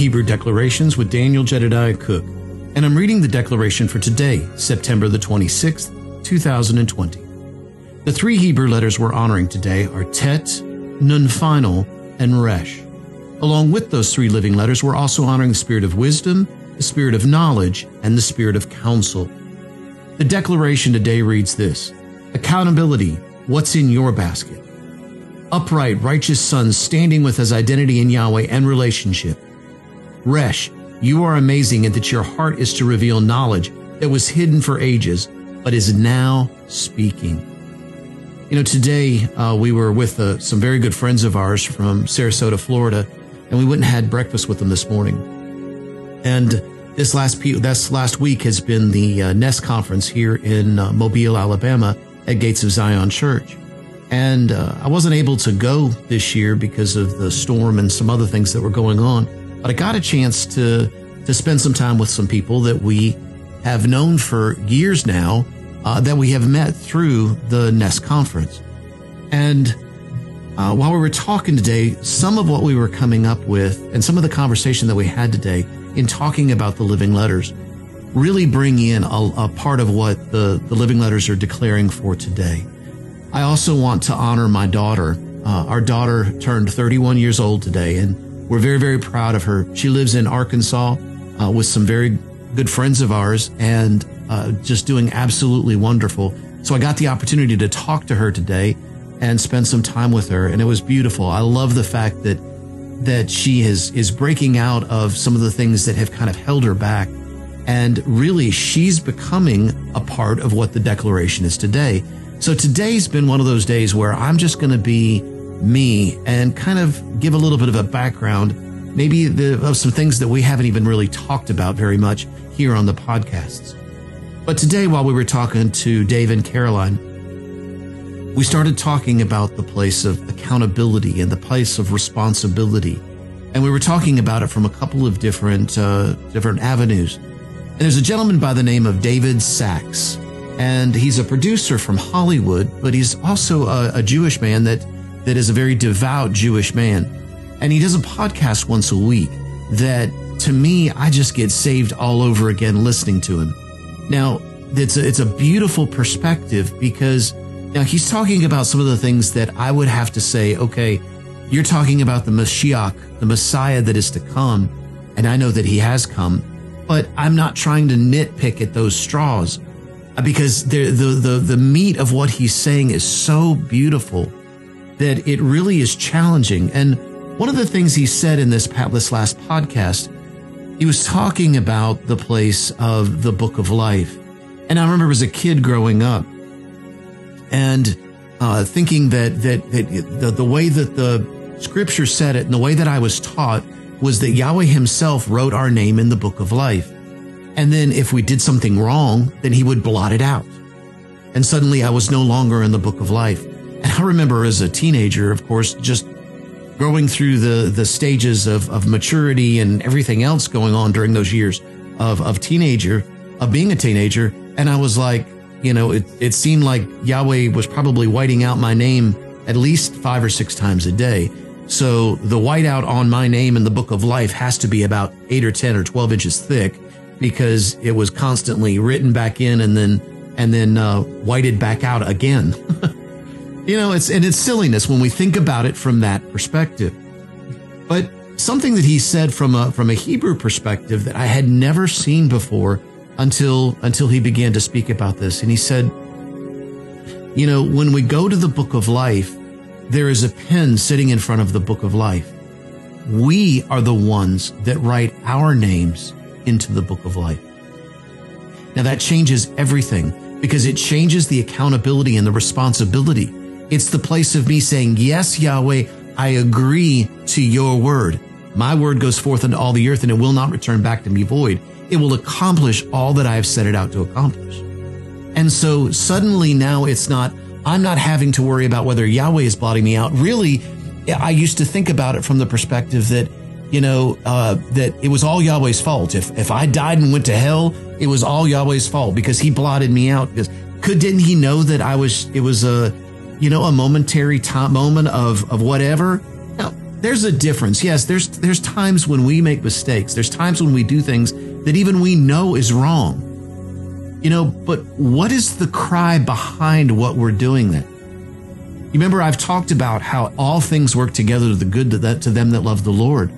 Hebrew declarations with Daniel Jedediah Cook, and I'm reading the declaration for today, September the 26th, 2020. The three Hebrew letters we're honoring today are Tet, Nun Final, and Resh. Along with those three living letters, we're also honoring the spirit of wisdom, the spirit of knowledge, and the spirit of counsel. The declaration today reads this Accountability, what's in your basket? Upright, righteous sons standing with his identity in Yahweh and relationship. Resh, you are amazing in that your heart is to reveal knowledge that was hidden for ages, but is now speaking. You know, today uh, we were with uh, some very good friends of ours from Sarasota, Florida, and we went and had breakfast with them this morning. And this last this last week has been the uh, Nest conference here in uh, Mobile, Alabama, at Gates of Zion Church. And uh, I wasn't able to go this year because of the storm and some other things that were going on. But I got a chance to to spend some time with some people that we have known for years now uh, that we have met through the Nest conference. And uh, while we were talking today, some of what we were coming up with and some of the conversation that we had today in talking about the living letters really bring in a, a part of what the, the living letters are declaring for today. I also want to honor my daughter. Uh, our daughter turned 31 years old today, and we're very, very proud of her. She lives in Arkansas uh, with some very good friends of ours, and uh, just doing absolutely wonderful. So I got the opportunity to talk to her today and spend some time with her, and it was beautiful. I love the fact that that she is is breaking out of some of the things that have kind of held her back, and really she's becoming a part of what the declaration is today. So today's been one of those days where I'm just going to be me and kind of give a little bit of a background, maybe the, of some things that we haven't even really talked about very much here on the podcasts. But today, while we were talking to Dave and Caroline, we started talking about the place of accountability and the place of responsibility. And we were talking about it from a couple of different, uh, different avenues. And there's a gentleman by the name of David Sacks, And he's a producer from Hollywood, but he's also a, a Jewish man that, that is a very devout Jewish man. And he does a podcast once a week that to me, I just get saved all over again listening to him. Now, it's a, it's a beautiful perspective because now he's talking about some of the things that I would have to say, okay, you're talking about the Mashiach, the Messiah that is to come, and I know that he has come, but I'm not trying to nitpick at those straws because the, the, the meat of what he's saying is so beautiful that it really is challenging. And one of the things he said in this, this last podcast he was talking about the place of the book of life. And I remember as a kid growing up and uh, thinking that, that, that the, the way that the scripture said it and the way that I was taught was that Yahweh himself wrote our name in the book of life. And then if we did something wrong, then he would blot it out. And suddenly I was no longer in the book of life. And I remember as a teenager, of course, just going through the the stages of, of maturity and everything else going on during those years of, of teenager, of being a teenager. And I was like, you know, it, it seemed like Yahweh was probably whiting out my name at least five or six times a day. So the whiteout on my name in the book of life has to be about eight or 10 or 12 inches thick because it was constantly written back in and then, and then, uh, whited back out again. You know, it's and it's silliness when we think about it from that perspective. But something that he said from a from a Hebrew perspective that I had never seen before until until he began to speak about this. And he said, you know, when we go to the book of life, there is a pen sitting in front of the book of life. We are the ones that write our names into the book of life. Now that changes everything because it changes the accountability and the responsibility it's the place of me saying, Yes, Yahweh, I agree to your word. My word goes forth into all the earth and it will not return back to me void. It will accomplish all that I have set it out to accomplish. And so suddenly now it's not, I'm not having to worry about whether Yahweh is blotting me out. Really, I used to think about it from the perspective that, you know, uh, that it was all Yahweh's fault. If, if I died and went to hell, it was all Yahweh's fault because he blotted me out. Because could, didn't he know that I was, it was a, you know, a momentary time moment of, of whatever. Now, there's a difference. Yes, there's there's times when we make mistakes. There's times when we do things that even we know is wrong. You know, but what is the cry behind what we're doing then? You remember I've talked about how all things work together to the good to, that, to them that love the Lord.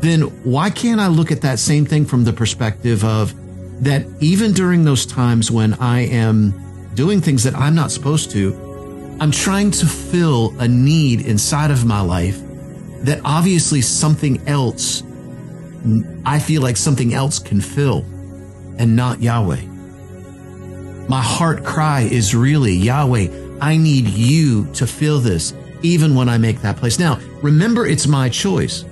Then why can't I look at that same thing from the perspective of that even during those times when I am doing things that I'm not supposed to, I'm trying to fill a need inside of my life that obviously something else, I feel like something else can fill and not Yahweh. My heart cry is really Yahweh, I need you to fill this, even when I make that place. Now, remember, it's my choice.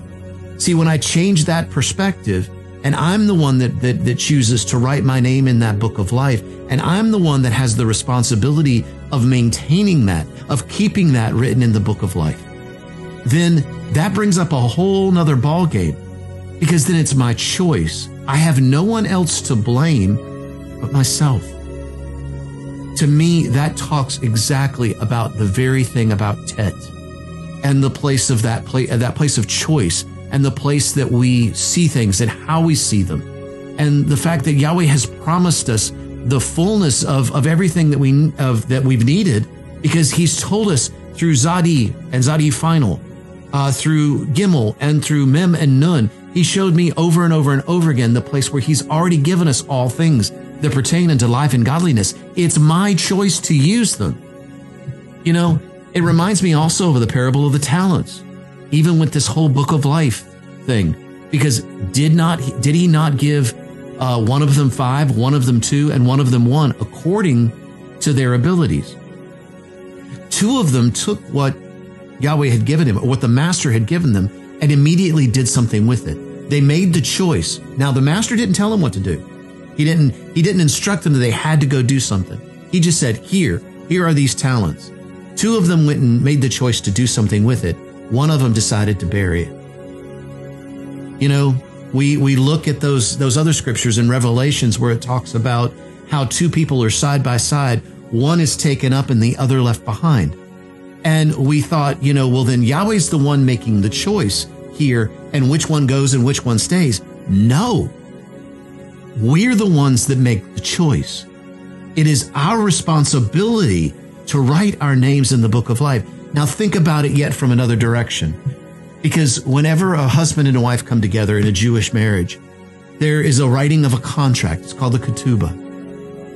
See, when I change that perspective, and I'm the one that, that, that chooses to write my name in that book of life, and I'm the one that has the responsibility of maintaining that, of keeping that written in the book of life, then that brings up a whole nother ballgame. Because then it's my choice. I have no one else to blame but myself. To me, that talks exactly about the very thing about Tet. And the place of that place, that place of choice and the place that we see things and how we see them. And the fact that Yahweh has promised us the fullness of, of everything that we, of, that we've needed because he's told us through Zadi and Zadi final, uh, through Gimel and through Mem and Nun. He showed me over and over and over again the place where he's already given us all things that pertain unto life and godliness. It's my choice to use them. You know, it reminds me also of the parable of the talents, even with this whole book of life thing, because did not, did he not give uh, one of them five, one of them two, and one of them one according to their abilities? Two of them took what Yahweh had given him, or what the master had given them, and immediately did something with it. They made the choice. Now, the master didn't tell them what to do. He didn't, he didn't instruct them that they had to go do something. He just said, here, here are these talents. Two of them went and made the choice to do something with it. One of them decided to bury it. You know, we, we look at those, those other scriptures in Revelations where it talks about how two people are side by side. One is taken up and the other left behind. And we thought, you know, well, then Yahweh's the one making the choice here and which one goes and which one stays. No, we're the ones that make the choice. It is our responsibility to write our names in the book of life. Now think about it yet from another direction. Because whenever a husband and a wife come together in a Jewish marriage, there is a writing of a contract. It's called the ketubah.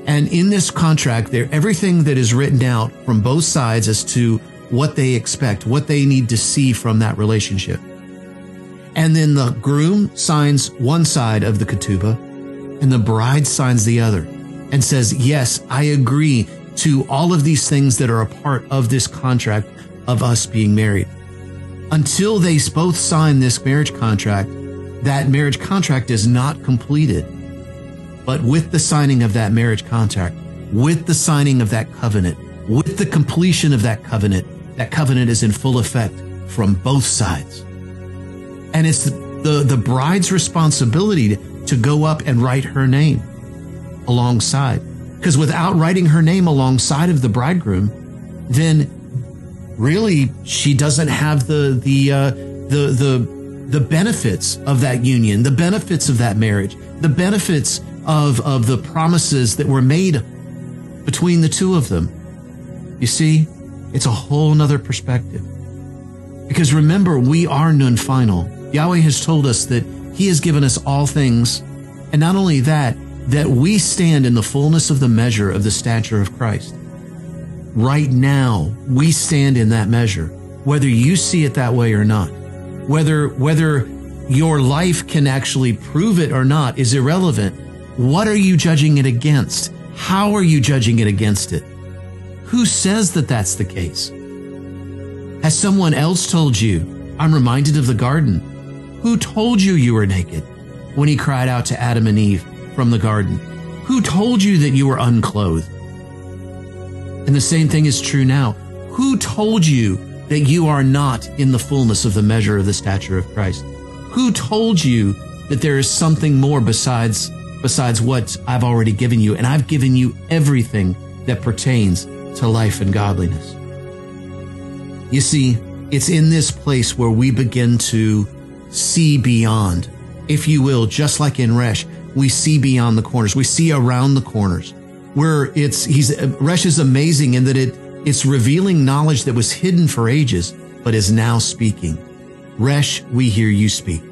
And in this contract, there everything that is written out from both sides as to what they expect, what they need to see from that relationship. And then the groom signs one side of the ketubah and the bride signs the other and says, Yes, I agree to all of these things that are a part of this contract of us being married. Until they both sign this marriage contract, that marriage contract is not completed. But with the signing of that marriage contract, with the signing of that covenant, with the completion of that covenant, that covenant is in full effect from both sides. And it's the, the, the bride's responsibility to go up and write her name alongside. Because without writing her name alongside of the bridegroom, then really she doesn't have the the uh, the the the benefits of that union, the benefits of that marriage, the benefits of of the promises that were made between the two of them. You see, it's a whole nother perspective. Because remember, we are nun final. Yahweh has told us that he has given us all things. And not only that, that we stand in the fullness of the measure of the stature of Christ. Right now, we stand in that measure, whether you see it that way or not. Whether, whether your life can actually prove it or not is irrelevant. What are you judging it against? How are you judging it against it? Who says that that's the case? Has someone else told you? I'm reminded of the garden. Who told you you were naked when he cried out to Adam and Eve from the garden? Who told you that you were unclothed? And the same thing is true now. Who told you that you are not in the fullness of the measure of the stature of Christ? Who told you that there is something more besides besides what I've already given you and I've given you everything that pertains to life and godliness? You see, It's in this place where we begin to see beyond, if you will, just like in Resh, we see beyond the corners. We see around the corners where it's, he's, Resh is amazing in that it, it's revealing knowledge that was hidden for ages, but is now speaking. Resh, we hear you speak.